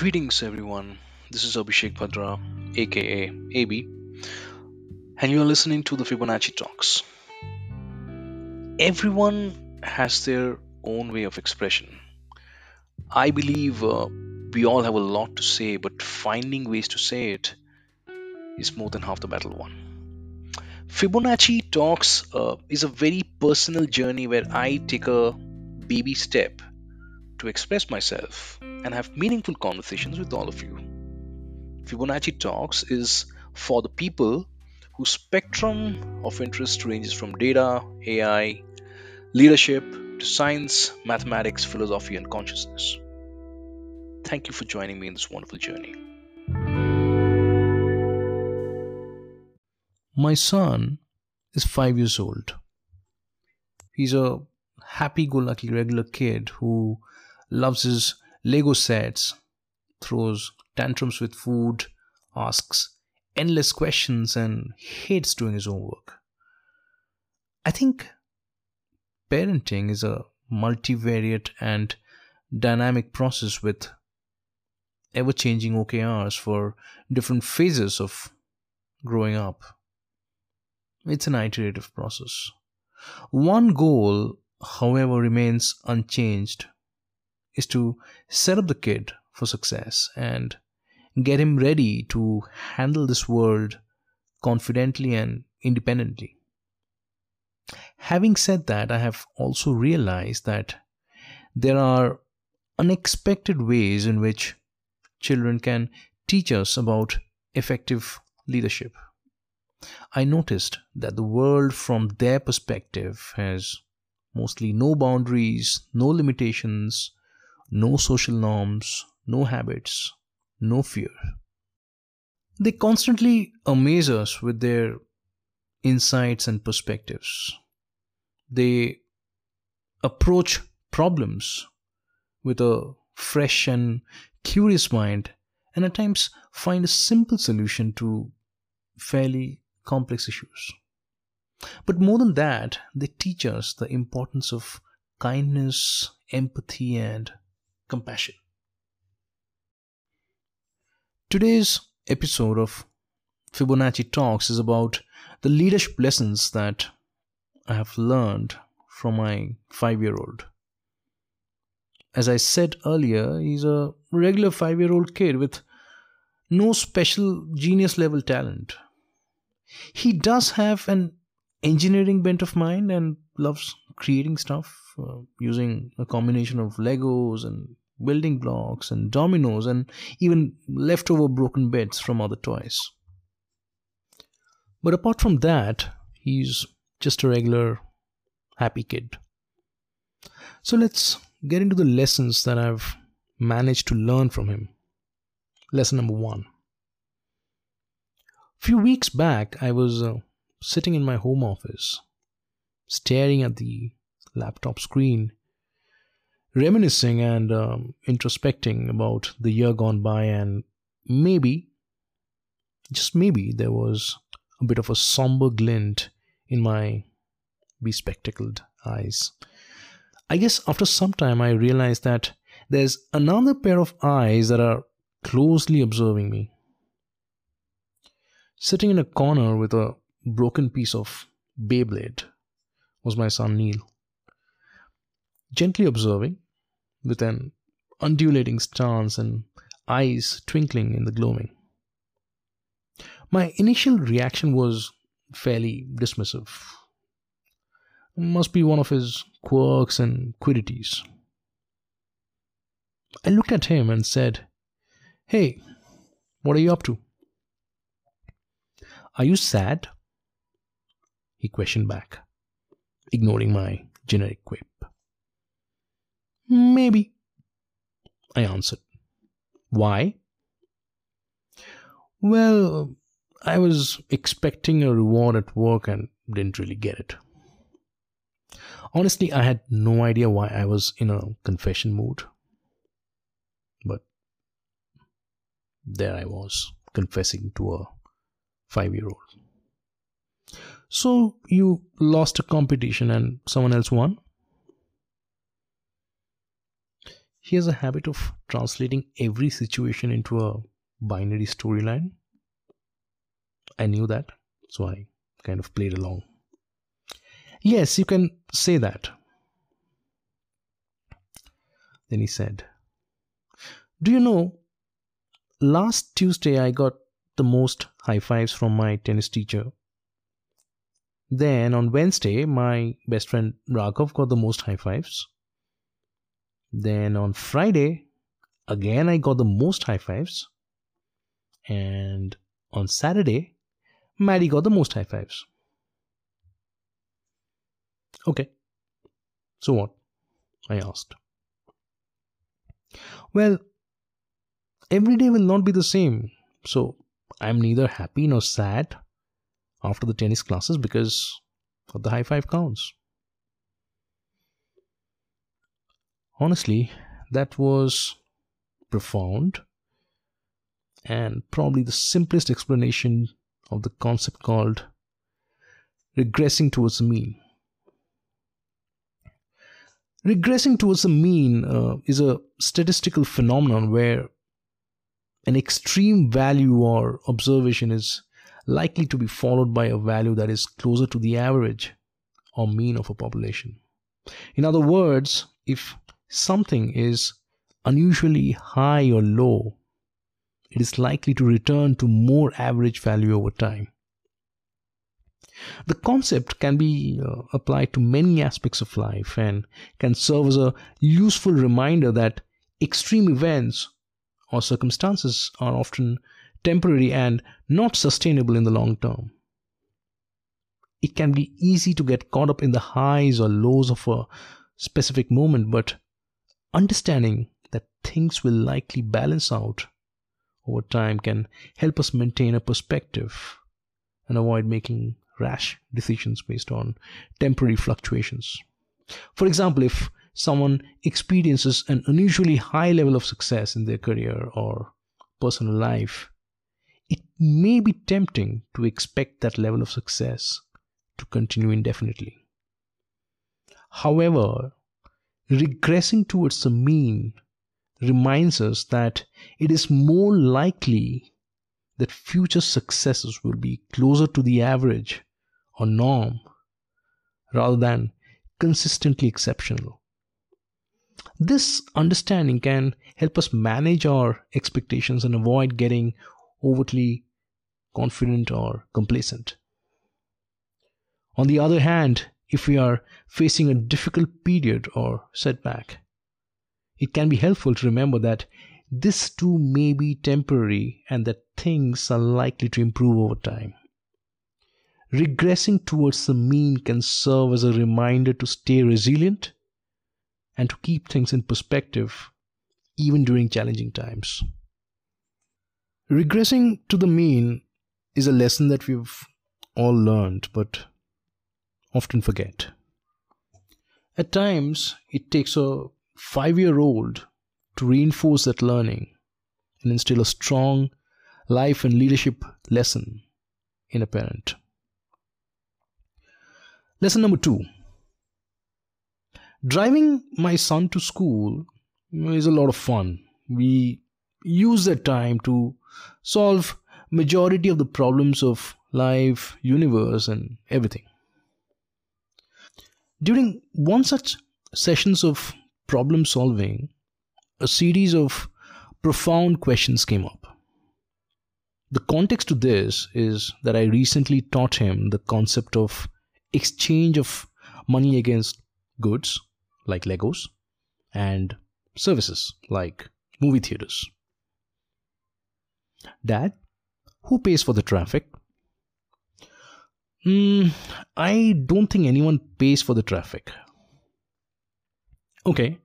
Greetings, everyone. This is Abhishek Padra, aka AB, and you are listening to the Fibonacci Talks. Everyone has their own way of expression. I believe uh, we all have a lot to say, but finding ways to say it is more than half the battle won. Fibonacci Talks uh, is a very personal journey where I take a baby step to express myself and have meaningful conversations with all of you. Fibonacci Talks is for the people whose spectrum of interest ranges from data, AI, leadership to science, mathematics, philosophy, and consciousness. Thank you for joining me in this wonderful journey. My son is five years old. He's a happy go lucky regular kid who loves his Lego sets, throws tantrums with food, asks endless questions, and hates doing his own work. I think parenting is a multivariate and dynamic process with ever changing OKRs for different phases of growing up. It's an iterative process. One goal, however, remains unchanged is to set up the kid for success and get him ready to handle this world confidently and independently. Having said that, I have also realized that there are unexpected ways in which children can teach us about effective leadership. I noticed that the world from their perspective has mostly no boundaries, no limitations, no social norms, no habits, no fear. They constantly amaze us with their insights and perspectives. They approach problems with a fresh and curious mind and at times find a simple solution to fairly complex issues. But more than that, they teach us the importance of kindness, empathy, and compassion. Today's episode of Fibonacci Talks is about the leadership lessons that I have learned from my five year old. As I said earlier, he's a regular five year old kid with no special genius level talent. He does have an engineering bent of mind and loves creating stuff uh, using a combination of Legos and building blocks and dominoes and even leftover broken bits from other toys. But apart from that, he's just a regular happy kid. So let's get into the lessons that I've managed to learn from him. Lesson number one. A few weeks back, I was uh, sitting in my home office, staring at the laptop screen reminiscing and um, introspecting about the year gone by, and maybe, just maybe, there was a bit of a somber glint in my bespectacled eyes. I guess after some time, I realized that there's another pair of eyes that are closely observing me. Sitting in a corner with a broken piece of Beyblade was my son Neil gently observing, with an undulating stance and eyes twinkling in the gloaming. My initial reaction was fairly dismissive. Must be one of his quirks and quiddities. I looked at him and said, Hey, what are you up to? Are you sad? He questioned back, ignoring my generic quip. Maybe, I answered. Why? Well, I was expecting a reward at work and didn't really get it. Honestly, I had no idea why I was in a confession mood. But there I was, confessing to a five year old. So you lost a competition and someone else won? He has a habit of translating every situation into a binary storyline. I knew that, so I kind of played along. Yes, you can say that. Then he said, Do you know, last Tuesday I got the most high fives from my tennis teacher. Then on Wednesday, my best friend Raghav got the most high fives. Then on Friday, again I got the most high fives. And on Saturday, Maddie got the most high fives. Okay. So what? I asked. Well, every day will not be the same. So I'm neither happy nor sad after the tennis classes because of the high five counts. Honestly, that was profound and probably the simplest explanation of the concept called regressing towards the mean. Regressing towards the mean uh, is a statistical phenomenon where an extreme value or observation is likely to be followed by a value that is closer to the average or mean of a population. In other words, if something is unusually high or low, it is likely to return to more average value over time. The concept can be uh, applied to many aspects of life and can serve as a useful reminder that extreme events or circumstances are often temporary and not sustainable in the long term. It can be easy to get caught up in the highs or lows of a specific moment, but understanding that things will likely balance out over time can help us maintain a perspective and avoid making rash decisions based on temporary fluctuations. For example, if someone experiences an unusually high level of success in their career or personal life, it may be tempting to expect that level of success to continue indefinitely. However, regressing towards the mean reminds us that it is more likely that future successes will be closer to the average or norm rather than consistently exceptional. This understanding can help us manage our expectations and avoid getting overtly confident or complacent. On the other hand, if we are facing a difficult period or setback, it can be helpful to remember that this too may be temporary and that things are likely to improve over time. Regressing towards the mean can serve as a reminder to stay resilient and to keep things in perspective even during challenging times. Regressing to the mean is a lesson that we've all learned but often forget. At times, it takes a five year old to reinforce that learning and instill a strong life and leadership lesson in a parent. Lesson number two driving my son to school is a lot of fun. We use that time to solve majority of the problems of life, universe and everything. During one such sessions of problem solving, a series of profound questions came up. The context to this is that I recently taught him the concept of exchange of money against goods like Legos and services like movie theaters. Dad, who pays for the traffic? Mm, I don't think anyone pays for the traffic. Okay.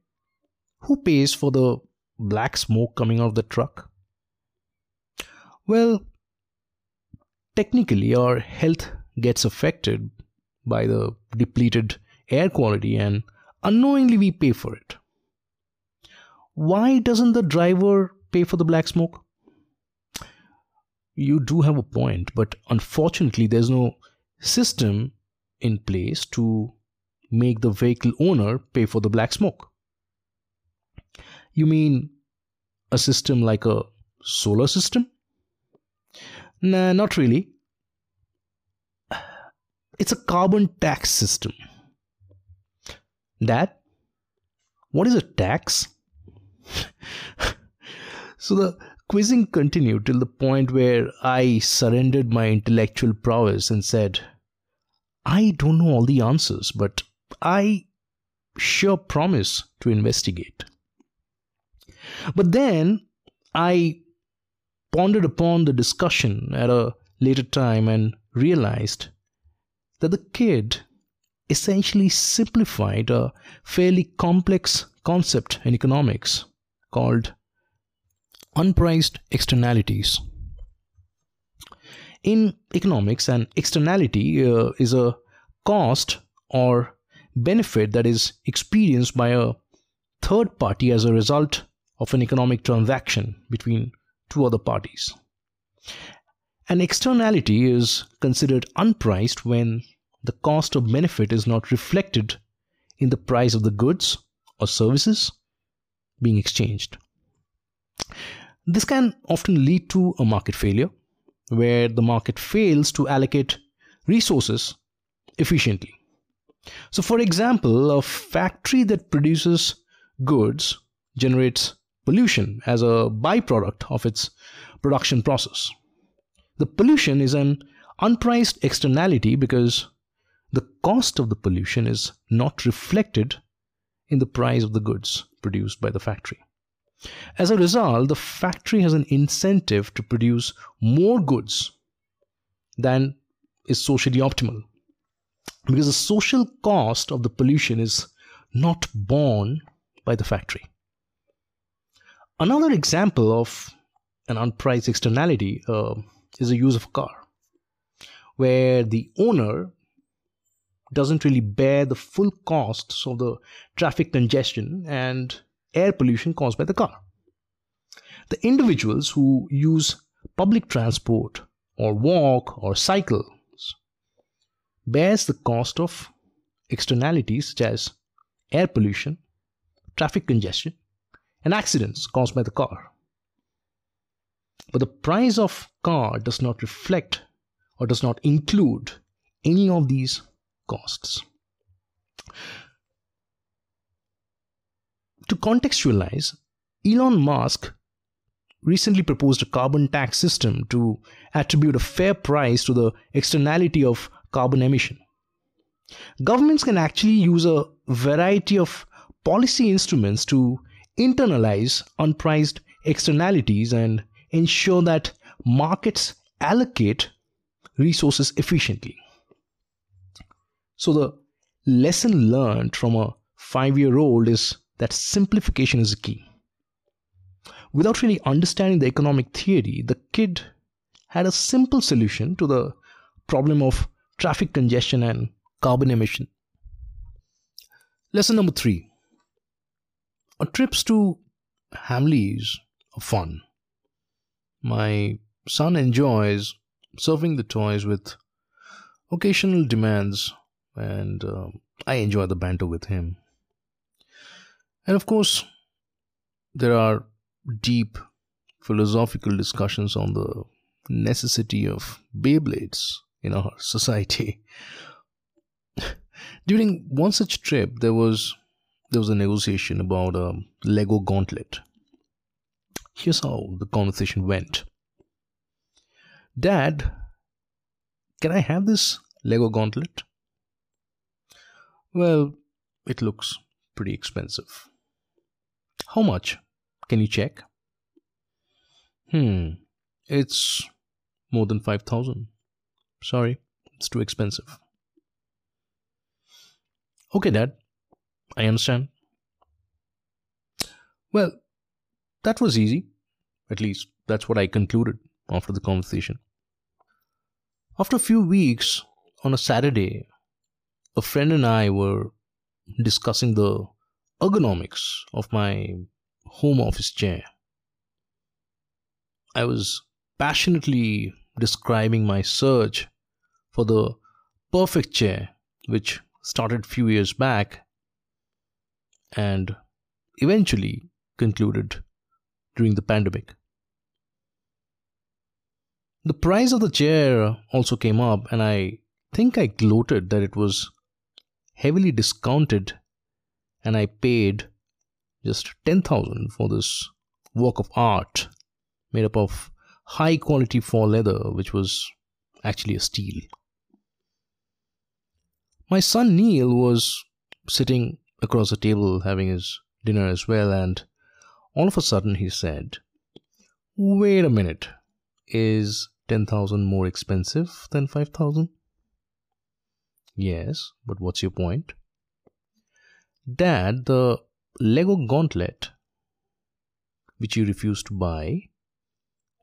Who pays for the black smoke coming out of the truck? Well, technically, our health gets affected by the depleted air quality, and unknowingly, we pay for it. Why doesn't the driver pay for the black smoke? You do have a point, but unfortunately, there's no system in place to make the vehicle owner pay for the black smoke. You mean a system like a solar system? Nah, not really. It's a carbon tax system. That? what is a tax? so the quizzing continued till the point where I surrendered my intellectual prowess and said, I don't know all the answers, but I sure promise to investigate. But then I pondered upon the discussion at a later time and realized that the kid essentially simplified a fairly complex concept in economics called unpriced externalities. In economics, an externality uh, is a cost or benefit that is experienced by a third party as a result of an economic transaction between two other parties. An externality is considered unpriced when the cost of benefit is not reflected in the price of the goods or services being exchanged. This can often lead to a market failure, where the market fails to allocate resources efficiently. So, for example, a factory that produces goods generates pollution as a byproduct of its production process. The pollution is an unpriced externality because the cost of the pollution is not reflected in the price of the goods produced by the factory. As a result, the factory has an incentive to produce more goods than is socially optimal because the social cost of the pollution is not borne by the factory. Another example of an unpriced externality uh, is the use of a car, where the owner doesn't really bear the full costs of the traffic congestion and air pollution caused by the car. The individuals who use public transport or walk or cycle bears the cost of externalities such as air pollution, traffic congestion, and accidents caused by the car. But the price of car does not reflect or does not include any of these costs. To contextualize, Elon Musk recently proposed a carbon tax system to attribute a fair price to the externality of carbon emission. Governments can actually use a variety of policy instruments to internalize unpriced externalities and ensure that markets allocate resources efficiently. So, the lesson learned from a five year old is that simplification is key. Without really understanding the economic theory, the kid had a simple solution to the problem of traffic congestion, and carbon emission. Lesson number three trips to Hamleys are fun. My son enjoys serving the toys with occasional demands, and uh, I enjoy the banter with him. And of course, there are deep philosophical discussions on the necessity of Beyblades in our society. During one such trip, there was there was a negotiation about a Lego gauntlet. Here's how the conversation went. Dad, can I have this Lego gauntlet? Well, it looks pretty expensive. How much? Can you check? Hmm, it's more than 5000. Sorry, it's too expensive. Okay, Dad, I understand. Well, that was easy. At least, that's what I concluded after the conversation. After a few weeks, on a Saturday, a friend and I were discussing the ergonomics of my home office chair. I was passionately describing my search for the perfect chair, which started few years back, and eventually concluded during the pandemic. The price of the chair also came up, and I think I gloated that it was heavily discounted, and I paid just 10,000 for this work of art made up of high quality faux leather, which was actually a steel. My son Neil was sitting across the table having his dinner as well, and all of a sudden he said, Wait a minute, is 10,000 more expensive than 5,000? Yes, but what's your point? Dad, the Lego gauntlet, which you refused to buy,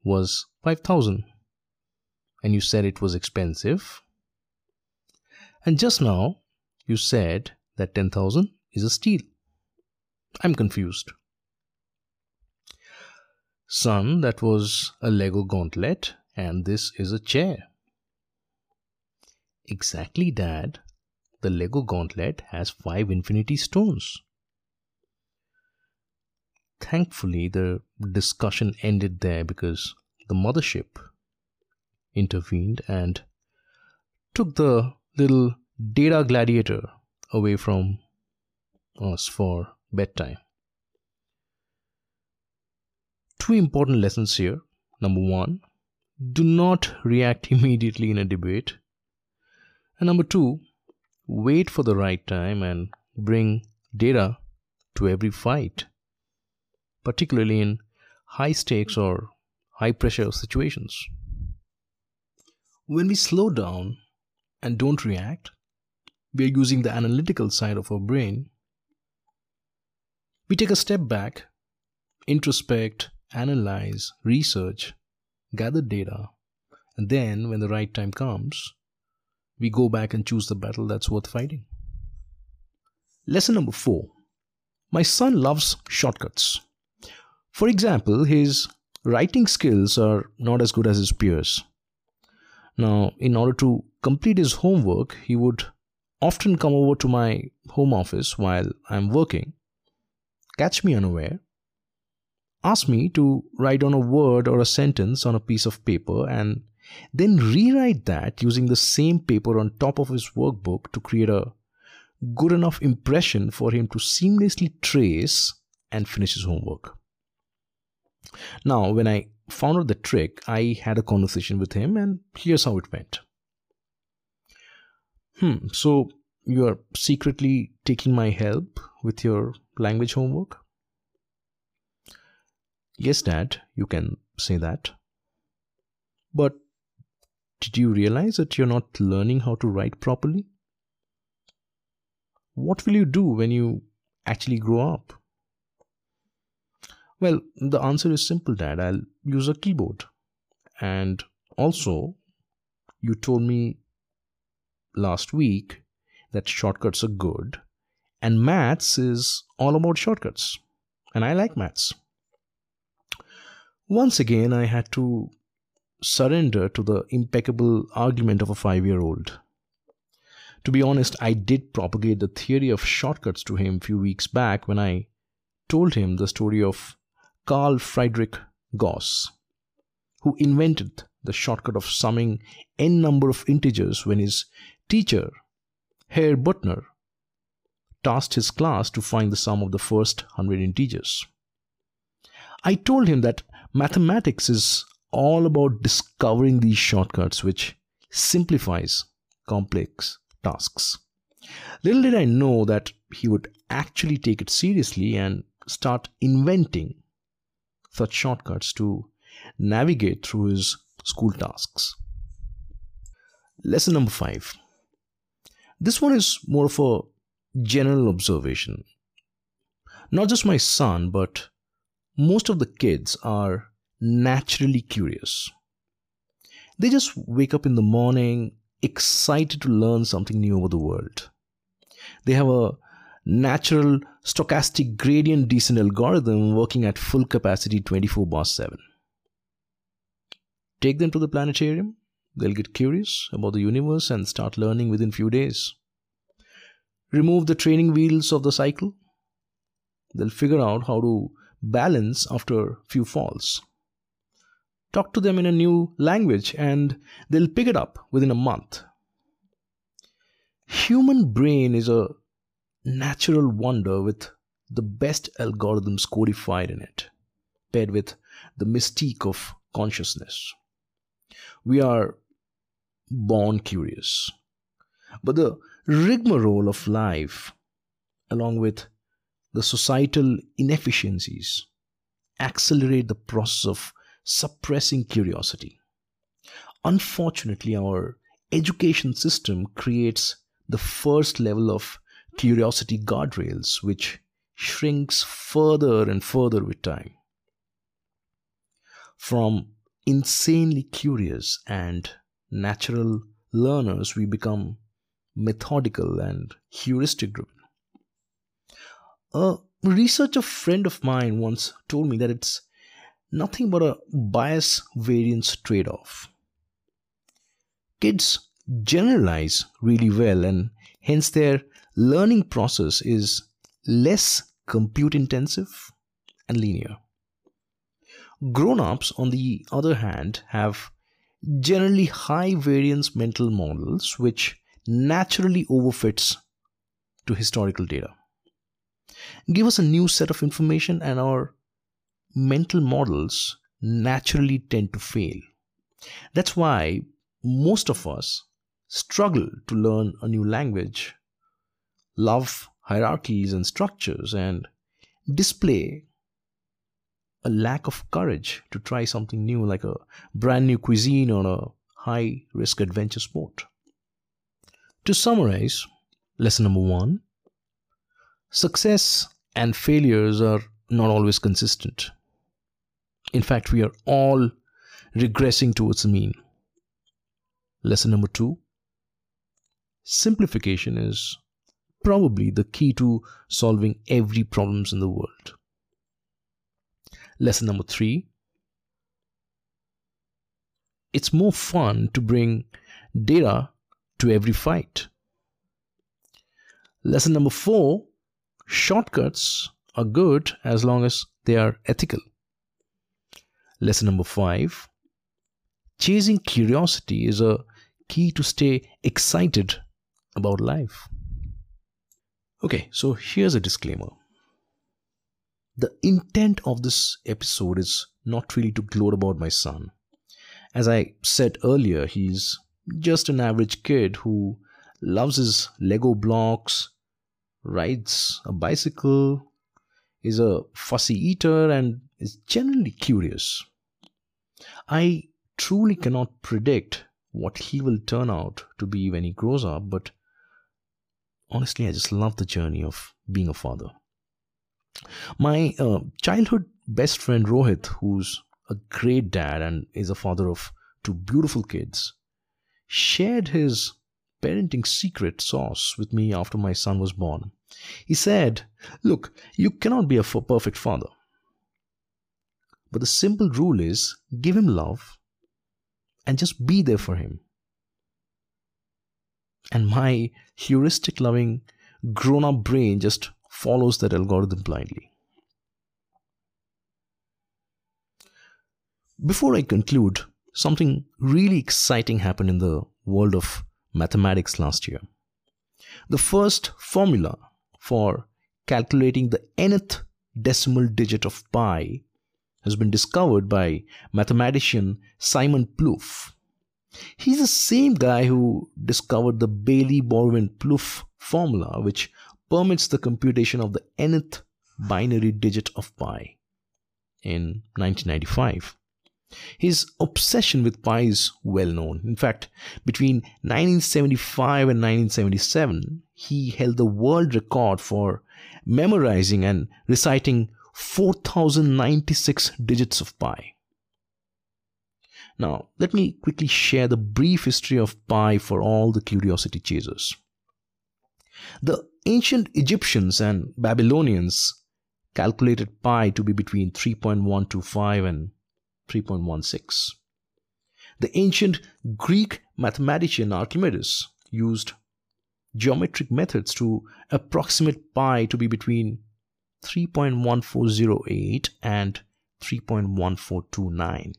was 5,000. And you said it was expensive. And just now, you said that 10,000 is a steal. I'm confused. Son, that was a Lego gauntlet, and this is a chair. Exactly, Dad. The Lego gauntlet has five infinity stones. Thankfully, the discussion ended there because the mothership intervened and took the little data gladiator away from us for bedtime. Two important lessons here. Number one, do not react immediately in a debate. And number two, wait for the right time and bring data to every fight, particularly in high stakes or high pressure situations. When we slow down and don't react, we are using the analytical side of our brain. We take a step back, introspect, analyze, research, gather data, and then when the right time comes, we go back and choose the battle that's worth fighting. Lesson number four My son loves shortcuts. For example, his writing skills are not as good as his peers. Now, in order to complete his homework, he would often come over to my home office while I'm working, catch me unaware, ask me to write on a word or a sentence on a piece of paper, and then rewrite that using the same paper on top of his workbook to create a good enough impression for him to seamlessly trace and finish his homework. Now, when I found out the trick, I had a conversation with him, and here's how it went. Hmm, so you're secretly taking my help with your language homework? Yes, Dad, you can say that. But did you realize that you're not learning how to write properly? What will you do when you actually grow up? Well, the answer is simple, Dad. I'll use a keyboard. And also, you told me last week that shortcuts are good, and maths is all about shortcuts. And I like maths. Once again, I had to surrender to the impeccable argument of a five year old. To be honest, I did propagate the theory of shortcuts to him a few weeks back when I told him the story of Carl Friedrich Gauss, who invented the shortcut of summing n number of integers when his teacher, Herr Büttner, tasked his class to find the sum of the first 100 integers. I told him that mathematics is all about discovering these shortcuts which simplifies complex tasks. Little did I know that he would actually take it seriously and start inventing such shortcuts to navigate through his school tasks. Lesson number five. This one is more of a general observation. Not just my son, but most of the kids are naturally curious. They just wake up in the morning excited to learn something new over the world. They have a natural stochastic gradient descent algorithm working at full capacity 24 bar 7. Take them to the planetarium, they'll get curious about the universe and start learning within few days. Remove the training wheels of the cycle, they'll figure out how to balance after few falls. Talk to them in a new language and they'll pick it up within a month. Human brain is a natural wonder with the best algorithms codified in it, paired with the mystique of consciousness. We are born curious. But the rigmarole of life, along with the societal inefficiencies, accelerate the process of suppressing curiosity. Unfortunately, our education system creates the first level of curiosity guardrails, which shrinks further and further with time. From insanely curious and natural learners, we become methodical and heuristic driven. A researcher friend of mine once told me that it's nothing but a bias variance trade off. Kids generalize really well, and hence their learning process is less compute intensive and linear. Grown ups, on the other hand, have generally high variance mental models which naturally overfits to historical data. Give us a new set of information and our mental models naturally tend to fail. That's why most of us struggle to learn a new language, love hierarchies and structures, and display a lack of courage to try something new like a brand new cuisine or a high risk adventure sport. To summarize, lesson number one success and failures are not always consistent. In fact, we are all regressing towards the mean. Lesson number two simplification is probably the key to solving every problems in the world. Lesson number three it's more fun to bring data to every fight. Lesson number four shortcuts are good as long as they are ethical. Lesson number five chasing curiosity is a key to stay excited about life. Okay, so here's a disclaimer. The intent of this episode is not really to gloat about my son. As I said earlier, he's just an average kid who loves his Lego blocks, rides a bicycle, is a fussy eater, and is generally curious. I truly cannot predict what he will turn out to be when he grows up, but honestly, I just love the journey of being a father. My uh, childhood best friend Rohit, who's a great dad and is a father of two beautiful kids, shared his parenting secret sauce with me after my son was born. He said, Look, you cannot be a perfect father. But the simple rule is give him love and just be there for him. And my heuristic loving grown up brain just follows that algorithm blindly. Before I conclude, something really exciting happened in the world of mathematics last year. The first formula for calculating the nth decimal digit of pi has been discovered by mathematician Simon Plouffe. He's the same guy who discovered the Bailey-Borwein-Plouffe formula, which permits the computation of the nth binary digit of pi in 1995. His obsession with pi is well known. In fact, between 1975 and 1977, he held the world record for memorizing and reciting 4096 digits of pi. Now, let me quickly share the brief history of pi for all the curiosity chasers. The ancient Egyptians and Babylonians calculated pi to be between 3.125 and 3.16. The ancient Greek mathematician Archimedes used geometric methods to approximate pi to be between 3.1408 and 3.1429.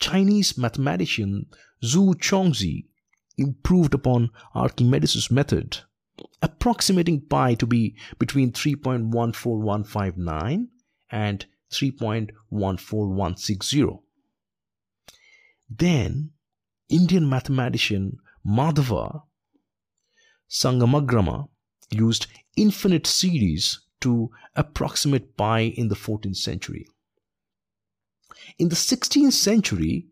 Chinese mathematician Zhu Chongzhi improved upon Archimedes' method, approximating pi to be between 3.14159 and 3.14160. Then, Indian mathematician Madhava Sangamagrama used infinite series to approximate pi in the 14th century. In the 16th century,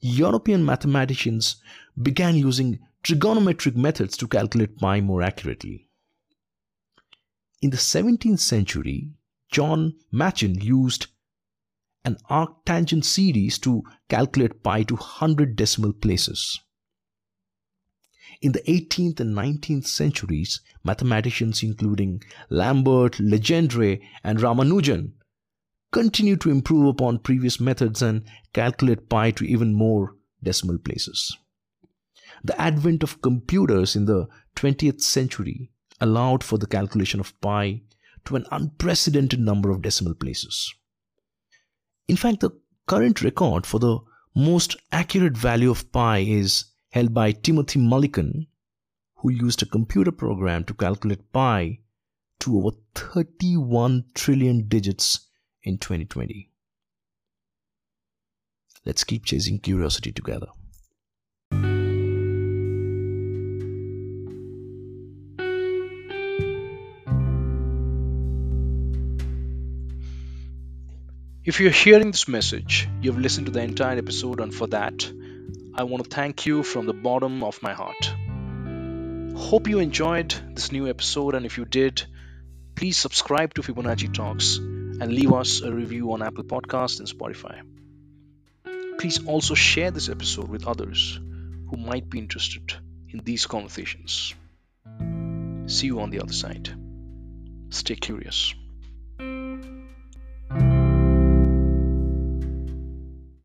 European mathematicians began using trigonometric methods to calculate pi more accurately. In the 17th century, John Machin used an arctangent series to calculate pi to 100 decimal places. In the 18th and 19th centuries, mathematicians including Lambert, Legendre, and Ramanujan continued to improve upon previous methods and calculate pi to even more decimal places. The advent of computers in the 20th century allowed for the calculation of pi to an unprecedented number of decimal places. In fact, the current record for the most accurate value of pi is held by Timothy Mullican, who used a computer program to calculate pi to over 31 trillion digits in 2020. Let's keep chasing curiosity together. If you're hearing this message, you've listened to the entire episode, and for that, I want to thank you from the bottom of my heart. Hope you enjoyed this new episode, and if you did, please subscribe to Fibonacci Talks and leave us a review on Apple Podcasts and Spotify. Please also share this episode with others who might be interested in these conversations. See you on the other side. Stay curious.